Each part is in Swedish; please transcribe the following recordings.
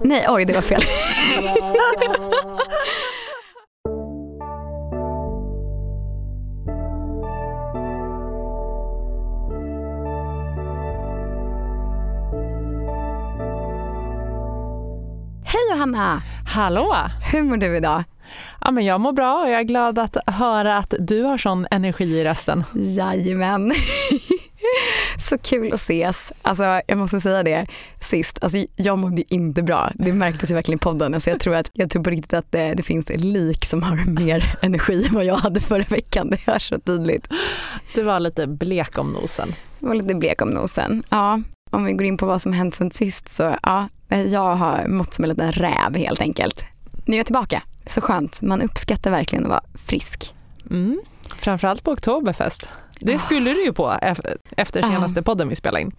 Nej, oj det var fel. Hej Johanna! Hallå! Hur mår du idag? Ja, men jag mår bra och jag är glad att höra att du har sån energi i rösten. Jajamän. Så kul att ses. Alltså, jag måste säga det sist. Alltså, jag mådde inte bra. Det märktes ju verkligen i podden. Alltså, jag, tror att, jag tror på riktigt att det, det finns lik som har mer energi än vad jag hade förra veckan. Det hörs så tydligt. Du var lite blek om nosen. Jag var lite blek om nosen. Ja, om vi går in på vad som hänt sen sist så ja, jag har mått som en liten räv helt enkelt. Nu är jag tillbaka. Så skönt. Man uppskattar verkligen att vara frisk. Mm. Framförallt på Oktoberfest. Det skulle du ju på efter senaste podden vi spelade in.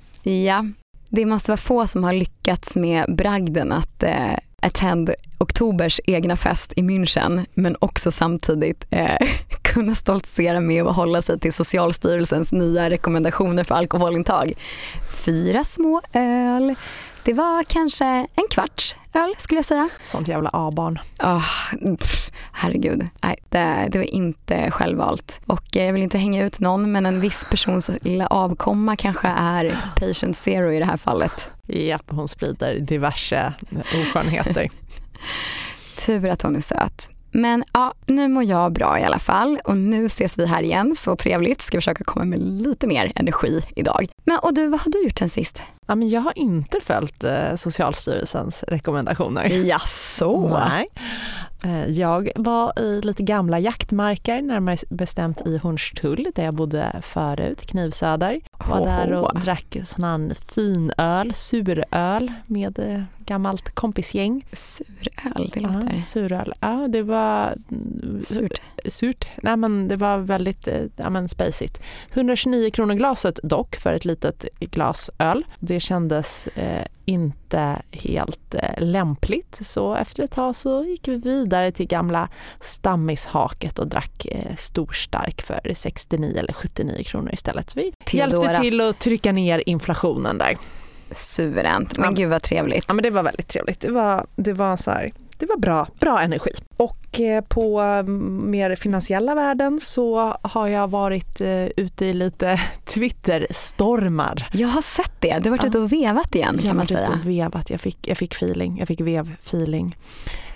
Ja, det måste vara få som har lyckats med bragden att eh, attend Oktobers egna fest i München men också samtidigt eh, kunna stoltsera med att hålla sig till Socialstyrelsens nya rekommendationer för alkoholintag. Fyra små öl, det var kanske en kvarts öl skulle jag säga. Sånt jävla A-barn. Oh, herregud, nej, det, det, var inte självvalt. Och jag vill inte hänga ut någon men en viss persons lilla avkomma kanske är patient zero i det här fallet. Japp, hon sprider diverse oskönheter. Tur att hon är söt. Men ja, nu mår jag bra i alla fall och nu ses vi här igen. Så trevligt. Ska försöka komma med lite mer energi idag. Men och du, vad har du gjort sen sist? Ja, men jag har inte följt eh, Socialstyrelsens rekommendationer. Ja, så. Nej. Eh, jag var i lite gamla jaktmarker, närmare bestämt i Hornstull där jag bodde förut, Knivsöder. Var oh. där och drack sån finöl, suröl med eh, gammalt kompisgäng. Suröl, det låter... Ja, suröl, ja det var... Surt? Surt, nej men det var väldigt ja, men spacigt. 129 kronor glaset dock för ett litet glas öl. Det kändes eh, inte helt eh, lämpligt så efter ett tag så gick vi vidare till gamla stammishaket och drack eh, storstark för 69 eller 79 kronor istället. Så vi Theodoras. hjälpte till att trycka ner inflationen där. Suveränt, men ja. gud vad trevligt. Ja men det var väldigt trevligt. Det var, det var så här, det var bra, bra energi. Och eh, på mm, mer finansiella världen så har jag varit eh, ute i lite Twitter-stormar. Jag har sett det. Du har varit ja. ute och vevat igen kan man säga. Jag har varit ute och vevat. Jag fick, jag fick feeling. Jag fick vev-feeling.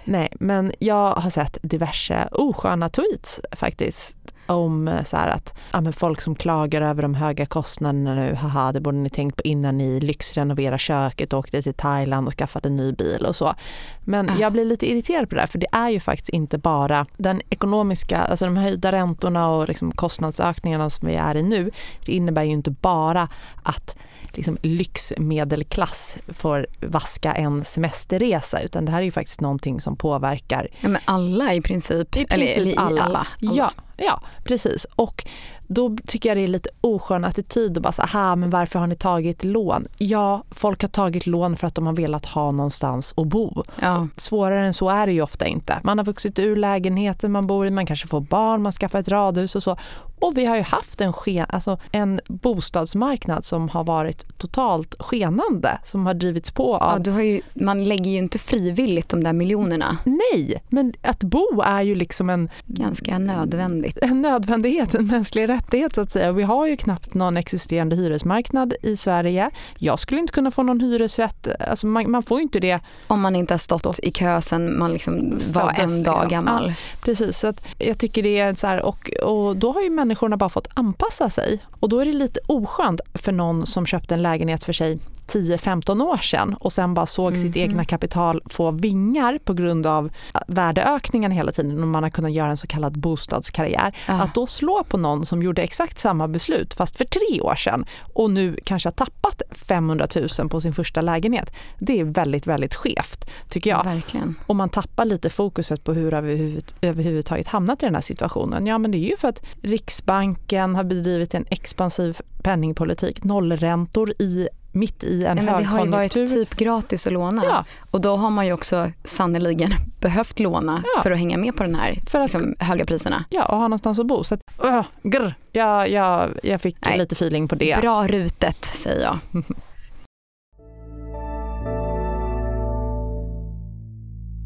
Nej, men jag har sett diverse osköna tweets faktiskt om eh, så att ja, men folk som klagar över de höga kostnaderna nu, haha det borde ni tänkt på innan ni lyxrenoverade köket och åkte till Thailand och skaffade en ny bil och så. Men jag blir lite irriterad på det här för det är ju faktiskt inte bara den ekonomiska, alltså de höjda räntorna och liksom kostnadsökningarna som vi är i nu, det innebär ju inte bara att liksom lyxmedelklass får vaska en semesterresa utan det här är ju faktiskt någonting som påverkar ja, men alla i princip. I princip eller, alla. alla. Ja, ja, precis. Och då tycker jag det är lite oskön attityd att bara säga, men varför har ni tagit lån? Ja, folk har tagit lån för att de har velat ha någonstans att bo. Ja. Svårare än så är det ju ofta inte. Man har vuxit ur lägenheten man bor i, man kanske får barn, man skaffar ett radhus och så. Och vi har ju haft en, sken, alltså en bostadsmarknad som har varit totalt skenande, som har drivits på av... Ja, ju, man lägger ju inte frivilligt de där miljonerna. Nej, men att bo är ju liksom en... Ganska nödvändigt. En nödvändighet, en mänsklig rättighet så att säga. Vi har ju knappt någon existerande hyresmarknad i Sverige. Jag skulle inte kunna få någon hyresrätt, alltså man, man får ju inte det. Om man inte har stått då. i kö sen man liksom var Föddes, en dag liksom. gammal. Ja, precis, så jag tycker det är så här, och, och då har ju människorna bara fått anpassa sig. Och då är det lite oskönt för någon som köpte en lägenhet för sig 10-15 år sedan och sen bara såg mm. sitt mhm. egna kapital få vingar på grund av värdeökningen hela tiden och man har kunnat göra en så kallad bostadskarriär. Ja. Att då slå på någon som gjorde exakt samma beslut fast för tre år sedan och nu kanske har tappat 500 000 på sin första lägenhet. Det är väldigt, väldigt skevt tycker jag. Verkligen. Och man tappar lite fokuset på hur vi överhuvudtaget hamnat i den här situationen. Ja men det är ju för att Riksbanken har bedrivit en expansiv penningpolitik, nollräntor i mitt i en högkonjunktur. Det har ju varit typ gratis att låna ja. och då har man ju också sannoliken behövt låna ja. för att hänga med på den här för att, liksom, höga priserna. Ja, och ha någonstans att bo. Så att, uh, grr, jag, jag, jag fick Nej. lite feeling på det. Bra rutet säger jag.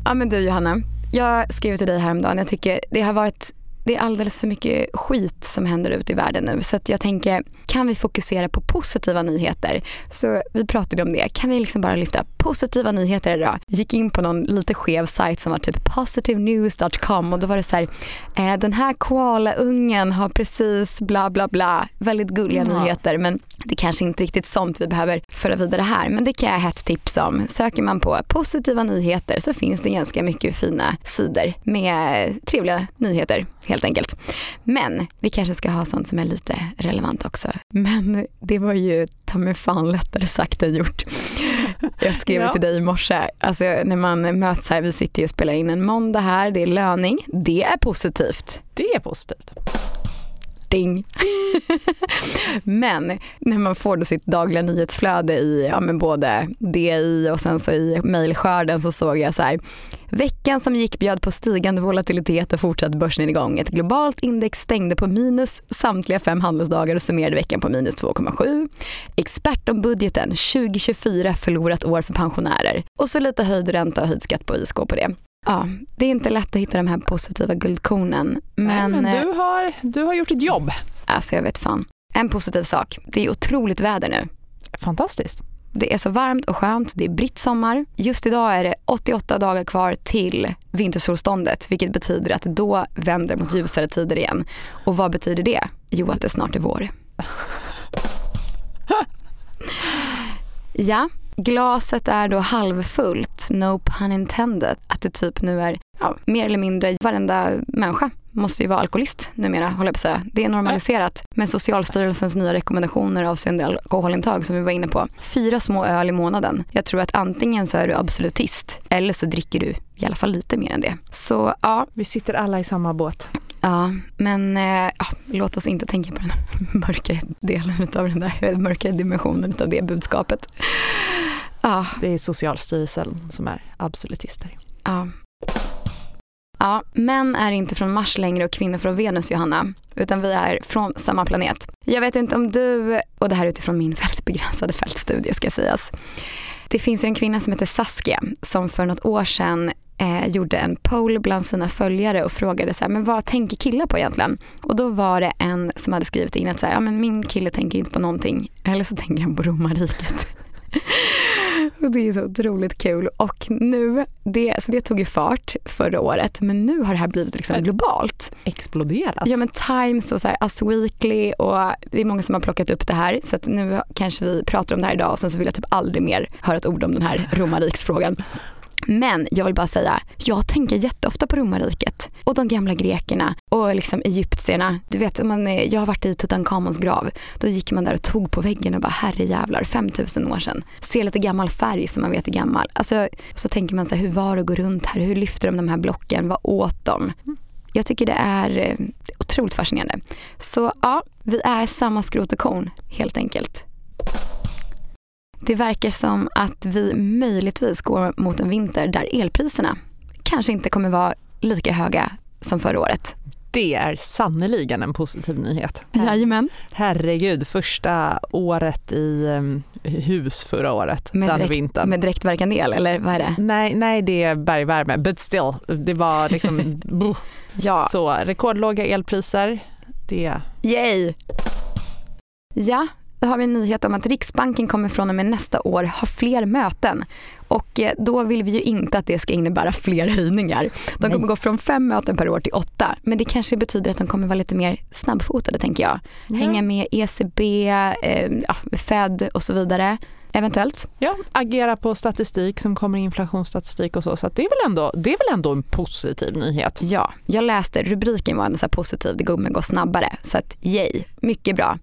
Ja men du Johanna, jag skrev till dig häromdagen. Jag tycker det har varit det är alldeles för mycket skit som händer ute i världen nu. Så jag tänker, kan vi fokusera på positiva nyheter? Så vi pratade om det. Kan vi liksom bara lyfta positiva nyheter idag? Gick in på någon lite skev sajt som var typ positivenews.com och då var det så här, eh, den här koalaungen har precis bla bla bla. Väldigt gulliga mm. nyheter men det kanske inte riktigt sånt vi behöver föra vidare här. Men det kan jag ha ett tips om. Söker man på positiva nyheter så finns det ganska mycket fina sidor med trevliga nyheter helt enkelt. Men vi kanske ska ha sånt som är lite relevant också. Men det var ju ta mig fan lättare sagt än gjort. Jag skrev ja. till dig i morse, alltså när man möts här, vi sitter ju och spelar in en måndag här, det är löning, det är positivt. Det är positivt ding. men när man får då sitt dagliga nyhetsflöde i ja, men både DI och sen så i mejlskörden så såg jag så här. Veckan som gick bjöd på stigande volatilitet och fortsatt börsnedgång. Ett globalt index stängde på minus samtliga fem handelsdagar och summerade veckan på minus 2,7. Expert om budgeten 2024 förlorat år för pensionärer. Och så lite höjd ränta och höjd skatt på ISK på det. Ja, det är inte lätt att hitta de här positiva guldkornen. Men, Nej, men du, eh, har, du har gjort ditt jobb. Alltså jag vet fan. En positiv sak, det är otroligt väder nu. Fantastiskt. Det är så varmt och skönt, det är britt sommar. Just idag är det 88 dagar kvar till vintersolståndet vilket betyder att då vänder mot ljusare tider igen. Och vad betyder det? Jo, att det snart är vår. Ja, glaset är då halvfullt, no pun intended. Att det typ nu är ja, mer eller mindre varenda människa måste ju vara alkoholist numera, håller jag på att säga. Det är normaliserat med Socialstyrelsens nya rekommendationer avseende alkoholintag som vi var inne på. Fyra små öl i månaden. Jag tror att antingen så är du absolutist eller så dricker du i alla fall lite mer än det. Så ja. Vi sitter alla i samma båt. Ja, men eh, ja, låt oss inte tänka på den mörkare delen av den där mörkare dimensionen av det budskapet. Ja. Det är Socialstyrelsen som är absolutister. Ja. Ja, män är inte från Mars längre och kvinnor från Venus, Johanna. Utan vi är från samma planet. Jag vet inte om du, och det här är utifrån min väldigt begränsade fältstudie ska sägas. Det finns ju en kvinna som heter Saskia som för något år sedan eh, gjorde en poll bland sina följare och frågade så här, men vad tänker killar på egentligen? Och då var det en som hade skrivit in att så här, ja, men min kille tänker inte på någonting, eller så tänker han på romarriket. det är så otroligt kul. Och nu, det, så det tog ju fart förra året men nu har det här blivit liksom globalt. Exploderat. Ja men Times och så här, Us Weekly och det är många som har plockat upp det här så nu kanske vi pratar om det här idag och sen så vill jag typ aldrig mer höra ett ord om den här romarriksfrågan. Men jag vill bara säga, jag tänker jätteofta på romarriket och de gamla grekerna och liksom egyptierna. Du vet, man, jag har varit i Tutankhamons grav. Då gick man där och tog på väggen och bara herrejävlar, 5000 år sedan. Ser lite gammal färg som man vet är gammal. Alltså, så tänker man så här, hur var det att gå runt här? Hur lyfter de de här blocken? Vad åt de? Jag tycker det är eh, otroligt fascinerande. Så ja, vi är samma skrot och korn helt enkelt. Det verkar som att vi möjligtvis går mot en vinter där elpriserna kanske inte kommer vara lika höga som förra året. Det är sannoliken en positiv nyhet. Jajamän. Herregud, första året i um, hus förra året, med den direkt, vintern. Med direktverkande el eller vad är det? Nej, nej det är bergvärme, but still, det var liksom ja. Så rekordlåga elpriser, det... Yay! Ja, då har vi en nyhet om att Riksbanken kommer från och med nästa år ha fler möten. Och eh, då vill vi ju inte att det ska innebära fler höjningar. De kommer gå från fem möten per år till åtta. Men det kanske betyder att de kommer vara lite mer snabbfotade tänker jag. Ja. Hänga med ECB, eh, Fed och så vidare. Eventuellt. Ja, agera på statistik som kommer inflationsstatistik och så. Så det, är väl ändå, det är väl ändå en positiv nyhet? Ja, jag läste rubriken var ändå så positiv, det kommer gå snabbare. Så att yay, mycket bra.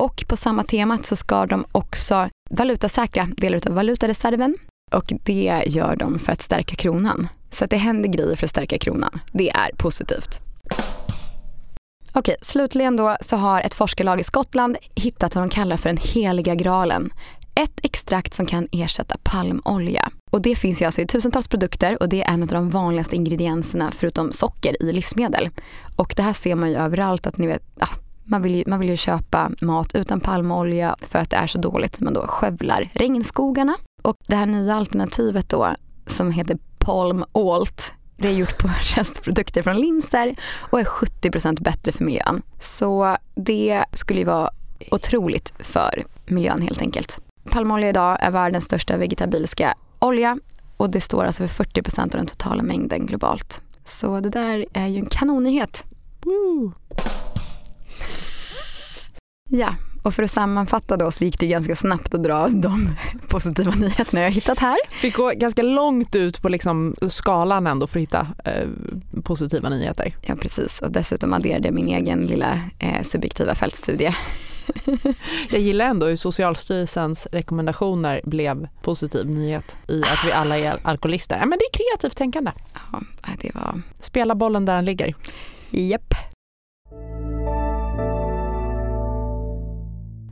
Och på samma temat så ska de också valutasäkra delar av valutareserven och det gör de för att stärka kronan. Så att det händer grejer för att stärka kronan. Det är positivt. Okej, slutligen då så har ett forskarlag i Skottland hittat vad de kallar för den heliga graalen. Ett extrakt som kan ersätta palmolja. Och det finns ju alltså i tusentals produkter och det är en av de vanligaste ingredienserna förutom socker i livsmedel. Och det här ser man ju överallt att ni vet, ja, man vill, ju, man vill ju köpa mat utan palmolja för att det är så dåligt. när Man då skövlar regnskogarna. Och det här nya alternativet då som heter Palm Alt. Det är gjort på restprodukter från linser och är 70% bättre för miljön. Så det skulle ju vara otroligt för miljön helt enkelt. Palmolja idag är världens största vegetabiliska olja och det står alltså för 40% av den totala mängden globalt. Så det där är ju en kanonnyhet. Woo. Ja, och för att sammanfatta då så gick det ganska snabbt att dra de positiva nyheterna jag hittat här. Fick gå ganska långt ut på liksom skalan ändå för att hitta eh, positiva nyheter. Ja precis och dessutom adderade jag min egen lilla eh, subjektiva fältstudie. jag gillar ändå hur Socialstyrelsens rekommendationer blev positiv nyhet i att vi alla är alkoholister. Ja, men det är kreativt tänkande. Ja, det var... Spela bollen där den ligger. Japp.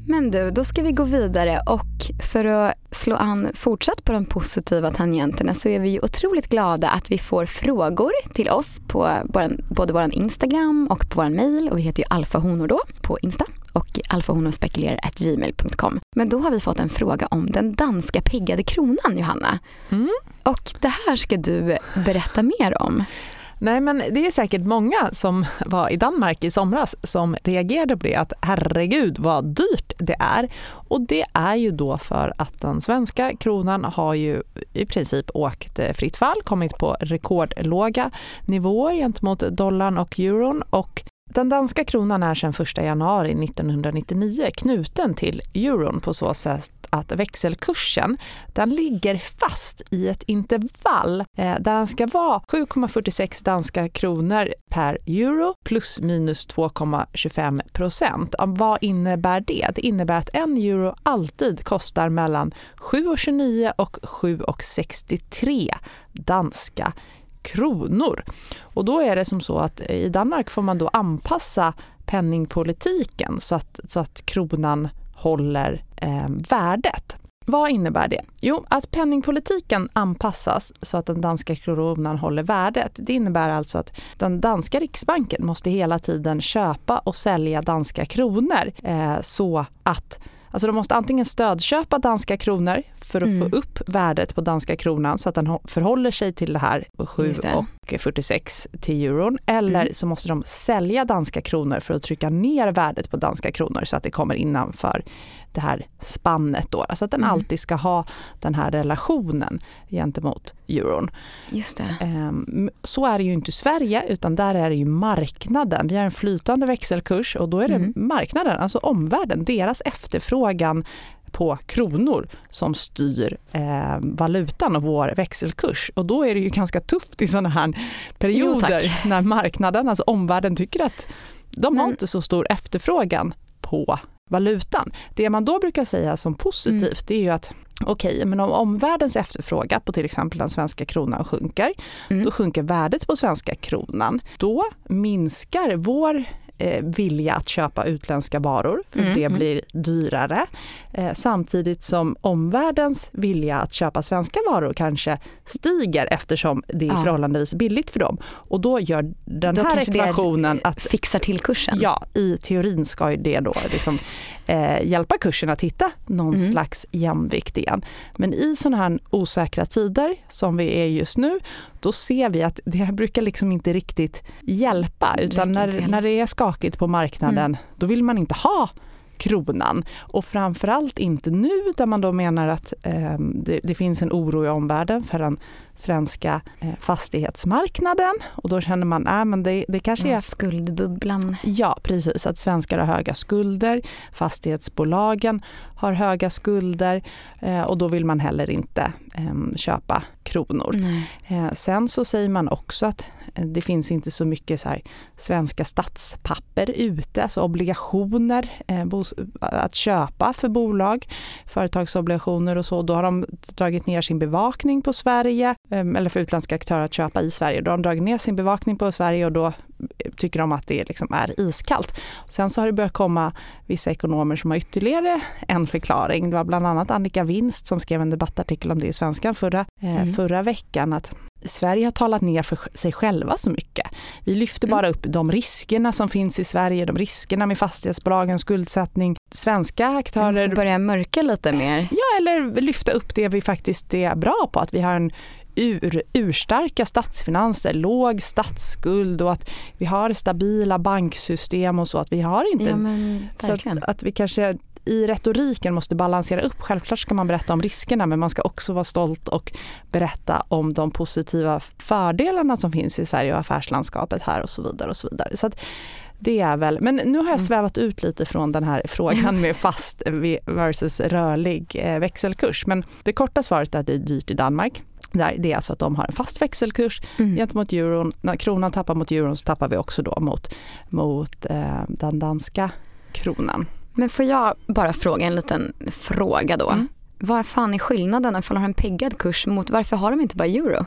Men du, då ska vi gå vidare och för att slå an fortsatt på de positiva tangenterna så är vi ju otroligt glada att vi får frågor till oss på både vår Instagram och på vår mail och vi heter ju alfahonor då på Insta och alfahonorspekulerar.gmail.com. Men då har vi fått en fråga om den danska piggade kronan Johanna. Mm. Och det här ska du berätta mer om. Nej men det är säkert många som var i Danmark i somras som reagerade på det att herregud vad dyrt det är. Och det är ju då för att den svenska kronan har ju i princip åkt fritt fall, kommit på rekordlåga nivåer gentemot dollarn och euron och den danska kronan är sedan 1 januari 1999 knuten till euron på så sätt att växelkursen den ligger fast i ett intervall eh, där den ska vara 7,46 danska kronor per euro plus minus 2,25 procent. Vad innebär det? Det innebär att en euro alltid kostar mellan 7,29 och 7,63 danska kronor. Och då är det som så att eh, i Danmark får man då anpassa penningpolitiken så att, så att kronan håller eh, värdet. Vad innebär det? Jo, att penningpolitiken anpassas så att den danska kronan håller värdet. Det innebär alltså att den danska riksbanken måste hela tiden köpa och sälja danska kronor eh, så att Alltså de måste antingen stödköpa danska kronor för att mm. få upp värdet på danska kronan så att den förhåller sig till det här 7 och 46 till euron. Eller mm. så måste de sälja danska kronor för att trycka ner värdet på danska kronor så att det kommer innanför det här spannet då. Alltså att den mm. alltid ska ha den här relationen gentemot euron. Just det. Ehm, så är det ju inte i Sverige utan där är det ju marknaden. Vi har en flytande växelkurs och då är det mm. marknaden, alltså omvärlden, deras efterfrågan på kronor som styr eh, valutan och vår växelkurs. Och då är det ju ganska tufft i sådana här perioder jo, när marknaden, alltså omvärlden tycker att de Men... har inte så stor efterfrågan på valutan. Det man då brukar säga som positivt mm. är ju att okej, okay, men om omvärldens efterfrågan på till exempel den svenska kronan sjunker, mm. då sjunker värdet på svenska kronan. Då minskar vår eh, vilja att köpa utländska varor, för mm. det mm. blir dyrare. Eh, samtidigt som omvärldens vilja att köpa svenska varor kanske stiger eftersom det är ja. förhållandevis billigt för dem. Och då gör den då här ekvationen att... fixar till kursen? Ja, i teorin ska det då liksom, eh, hjälpa kursen att hitta någon mm. slags jämvikt igen. Men i sådana här osäkra tider som vi är just nu, då ser vi att det brukar liksom inte riktigt hjälpa. Utan när, när det är skakigt på marknaden, mm. då vill man inte ha kronan. Och framförallt inte nu där man då menar att eh, det, det, finns en oro i omvärlden för den svenska eh, fastighetsmarknaden. Och då känner man att äh, det, det kanske är... Skuldbubblan. Ja, precis. Att svenskar har höga skulder. Fastighetsbolagen har höga skulder eh, och då vill man heller inte eh, köpa kronor. Eh, sen så säger man också att det finns inte så mycket så svenska statspapper ute, alltså obligationer att köpa för bolag, företagsobligationer och så. Då har de dragit ner sin bevakning på Sverige, eller för utländska aktörer att köpa i Sverige. Då har de dragit ner sin bevakning på Sverige och då tycker de att det liksom är iskallt. Sen så har det börjat komma vissa ekonomer som har ytterligare en förklaring. Det var bland annat Annika Winst som skrev en debattartikel om det i Svenskan förra, eh, mm. förra veckan. att Sverige har talat ner för sig själva så mycket. Vi lyfter mm. bara upp de riskerna som finns i Sverige, de riskerna med fastighetsbolagens skuldsättning. Svenska aktörer... Vi måste börja mörka lite mer. Ja, eller lyfta upp det vi faktiskt är bra på, att vi har en ur, urstarka statsfinanser, låg statsskuld och att vi har stabila banksystem och så att vi har inte... Ja, men, så att, att vi kanske i retoriken måste balansera upp. Självklart ska man berätta om riskerna men man ska också vara stolt och berätta om de positiva fördelarna som finns i Sverige och affärslandskapet här och så vidare. och så vidare. Så att, det är väl, men nu har jag mm. svävat ut lite från den här frågan med fast versus rörlig eh, växelkurs. Men det korta svaret är att det är dyrt i Danmark. Det är alltså att de har en fast växelkurs mm. gentemot euron. När kronan tappar mot euron så tappar vi också då mot, mot eh, den danska kronan. Men får jag bara fråga en liten fråga då? Mm. Vad fan är skillnaden ifall de har en peggad kurs mot varför har de inte bara euro?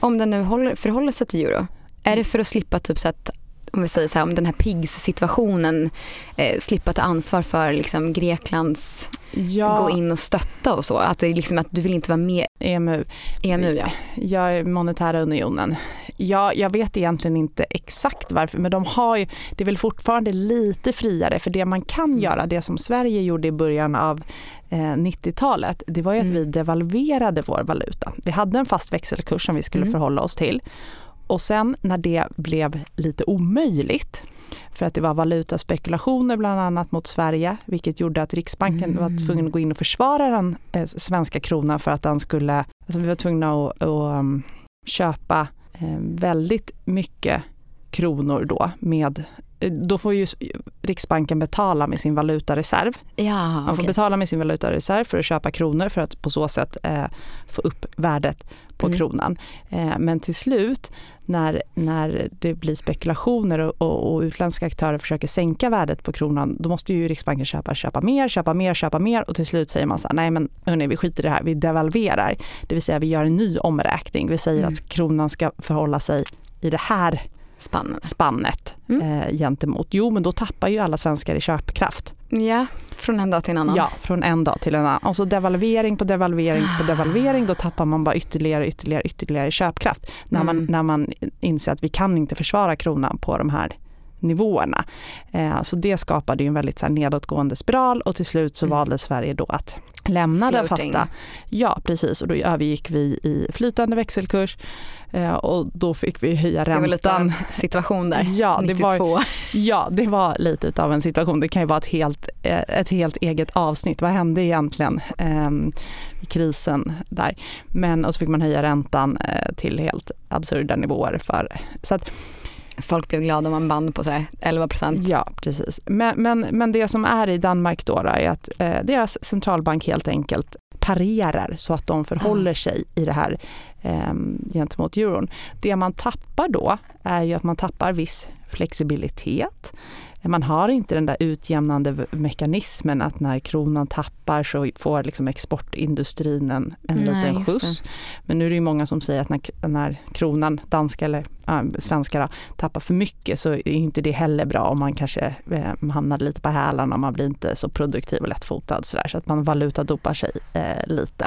Om den nu håller, förhåller sig till euro. Är det för att slippa typ så att om vi säger så här, om den här PIGS-situationen, eh, slippa ta ansvar för liksom Greklands ja. gå in och stötta och så? Att, det liksom, att du vill inte vara med? EMU. EMU ja. Ja, monetära unionen. Ja, jag vet egentligen inte exakt varför, men de har ju, det är väl fortfarande lite friare för det man kan mm. göra, det som Sverige gjorde i början av eh, 90-talet, det var ju att mm. vi devalverade vår valuta. Vi hade en fast växelkurs som vi skulle mm. förhålla oss till och sen när det blev lite omöjligt för att det var valutaspekulationer bland annat mot Sverige vilket gjorde att Riksbanken mm. var tvungen att gå in och försvara den eh, svenska kronan för att den skulle, alltså vi var tvungna att, att um, köpa eh, väldigt mycket kronor då med då får ju Riksbanken betala med sin valutareserv. Ja, Man får betala med sin valutareserv för att köpa kronor för att på så sätt eh, få upp värdet på mm. kronan. Eh, men till slut när, när det blir spekulationer och, och, och, utländska aktörer försöker sänka värdet på kronan, då måste ju Riksbanken köpa, köpa mer, köpa mer, köpa mer och till slut säger man så här, nej men hörni, vi skiter i det här, vi devalverar. Det vill säga vi gör en ny omräkning. Vi säger mm. att kronan ska förhålla sig i det här Spannen. spannet mm. eh, gentemot. Jo, men då tappar ju alla svenskar i köpkraft. Ja, från en dag till en annan. Ja, från en dag till en annan. Och så devalvering på devalvering på devalvering, då tappar man bara ytterligare, ytterligare, ytterligare köpkraft. När, man, mm. när man inser att vi kan inte försvara kronan på de här nivåerna. Eh, så det skapade ju en väldigt så här, nedåtgående spiral och till slut så mm. valde Sverige då att lämna den fasta. Ja precis och då övergick vi i flytande växelkurs eh, och då fick vi höja räntan. Det var lite en situation där, ja, 92. Det var, ja det var lite av en situation. Det kan ju vara ett helt, eh, ett helt eget avsnitt. Vad hände egentligen eh, i krisen där? Men och så fick man höja räntan eh, till helt absurda nivåer. För, så att, Folk blev glada om man band på sig 11 procent. Ja, precis. Men, men, men det som är i Danmark då, då är att eh, deras centralbank helt enkelt parerar så att de förhåller sig i det här eh, gentemot euron. Det man tappar då är ju att man tappar viss flexibilitet. Man har inte den där utjämnande mekanismen att när kronan tappar så får liksom exportindustrin en, en Nej, liten skjuts. Men nu är det ju många som säger att när, när kronan, danska eller äh, svenska då, tappar för mycket så är inte det heller bra om man kanske eh, hamnar lite på hälarna och man blir inte så produktiv och lättfotad så, där, så att man valutadopar sig eh, lite.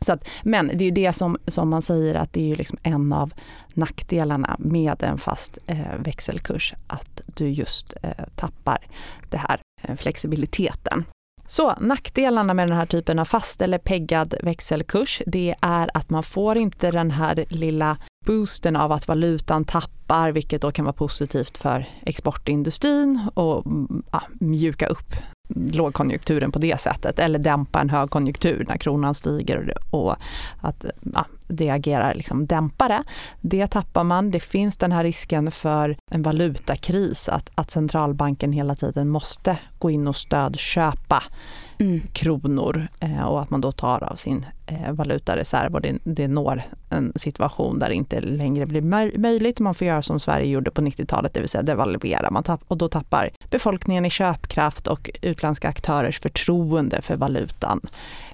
Så att, men det är ju det som, som man säger att det är liksom en av nackdelarna med en fast eh, växelkurs, att du just eh, tappar det här eh, flexibiliteten. Så nackdelarna med den här typen av fast eller peggad växelkurs, det är att man får inte den här lilla boosten av att valutan tappar, vilket då kan vara positivt för exportindustrin och mm, ja, mjuka upp lågkonjunkturen på det sättet eller dämpa en högkonjunktur när kronan stiger och att ja, det agerar liksom dämpare. Det tappar man. Det finns den här risken för en valutakris, att, att centralbanken hela tiden måste gå in och stödköpa mm. kronor eh, och att man då tar av sin eh, valutareserv och det, det når en situation där det inte längre blir möj möjligt. Man får göra som Sverige gjorde på 90-talet, det vill säga devalvera. Man tapp, och då tappar befolkningen i köpkraft och utländska aktörers förtroende för valutan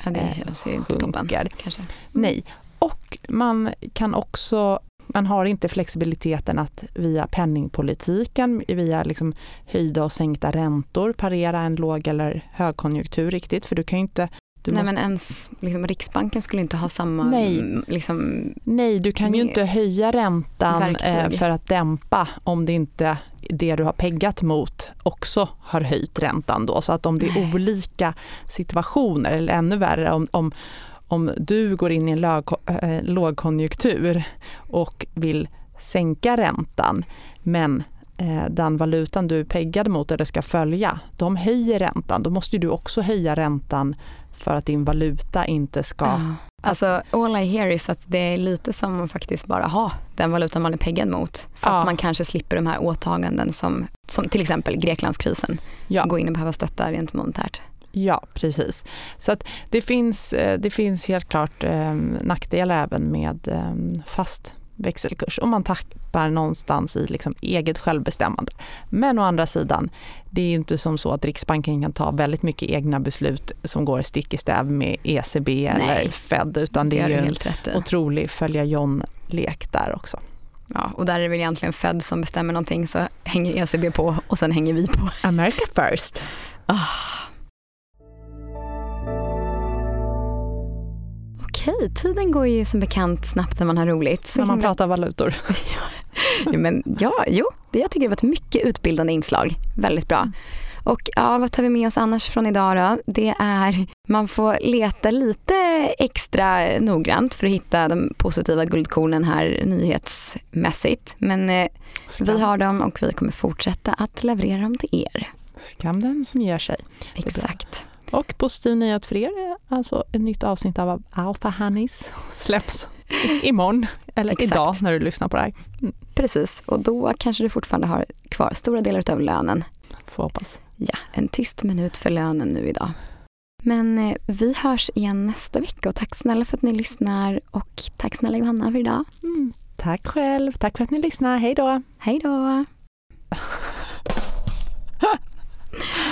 ja, det känns ju inte toppen. Kanske. Nej, och man kan också man har inte flexibiliteten att via penningpolitiken, via liksom höjda och sänkta räntor parera en låg eller högkonjunktur riktigt. För du kan ju inte du Nej måste... men ens liksom, Riksbanken skulle inte ha samma... Nej, liksom, Nej du kan ju inte höja räntan eh, för att dämpa om det inte det du har peggat mot också har höjt räntan då. Så att om det är olika situationer eller ännu värre om, om om du går in i en äh, lågkonjunktur och vill sänka räntan, men eh, den valutan du peggade mot eller ska följa, de höjer räntan. Då måste du också höja räntan för att din valuta inte ska... Ja. Alltså all I hear is att det är lite som att faktiskt bara ha den valutan man är peggad mot. Fast ja. man kanske slipper de här åtaganden som, som till exempel Greklandskrisen. Ja. Gå in och behöva stötta rent monetärt. Ja, precis. Så det, finns, eh, det finns helt klart eh, nackdelar även med eh, fast växelkurs och man tappar någonstans i liksom eget självbestämmande. Men å andra sidan, det är inte som så att Riksbanken kan ta väldigt mycket egna beslut som går stick i stäv med ECB Nej, eller Fed utan det, det är ju en otrolig följa John-lek där också. Ja, och där är det väl egentligen Fed som bestämmer någonting så hänger ECB på och sen hänger vi på. America first. Oh. Okej, tiden går ju som bekant snabbt när man har roligt. När man pratar valutor. ja, men, ja, jo, det, jag tycker det var ett mycket utbildande inslag. Väldigt bra. Och ja, vad tar vi med oss annars från idag då? Det är, man får leta lite extra noggrant för att hitta de positiva guldkornen här nyhetsmässigt. Men eh, vi har dem och vi kommer fortsätta att leverera dem till er. Skam den som ger sig. Exakt. Och positiv nyhet för er, alltså ett nytt avsnitt av Alpha Honeys släpps imorgon, eller Exakt. idag när du lyssnar på det här. Mm. Precis, och då kanske du fortfarande har kvar stora delar av lönen. Får hoppas. Ja, en tyst minut för lönen nu idag. Men eh, vi hörs igen nästa vecka och tack snälla för att ni lyssnar och tack snälla Johanna för idag. Mm, tack själv, tack för att ni lyssnar, hej då. Hej då.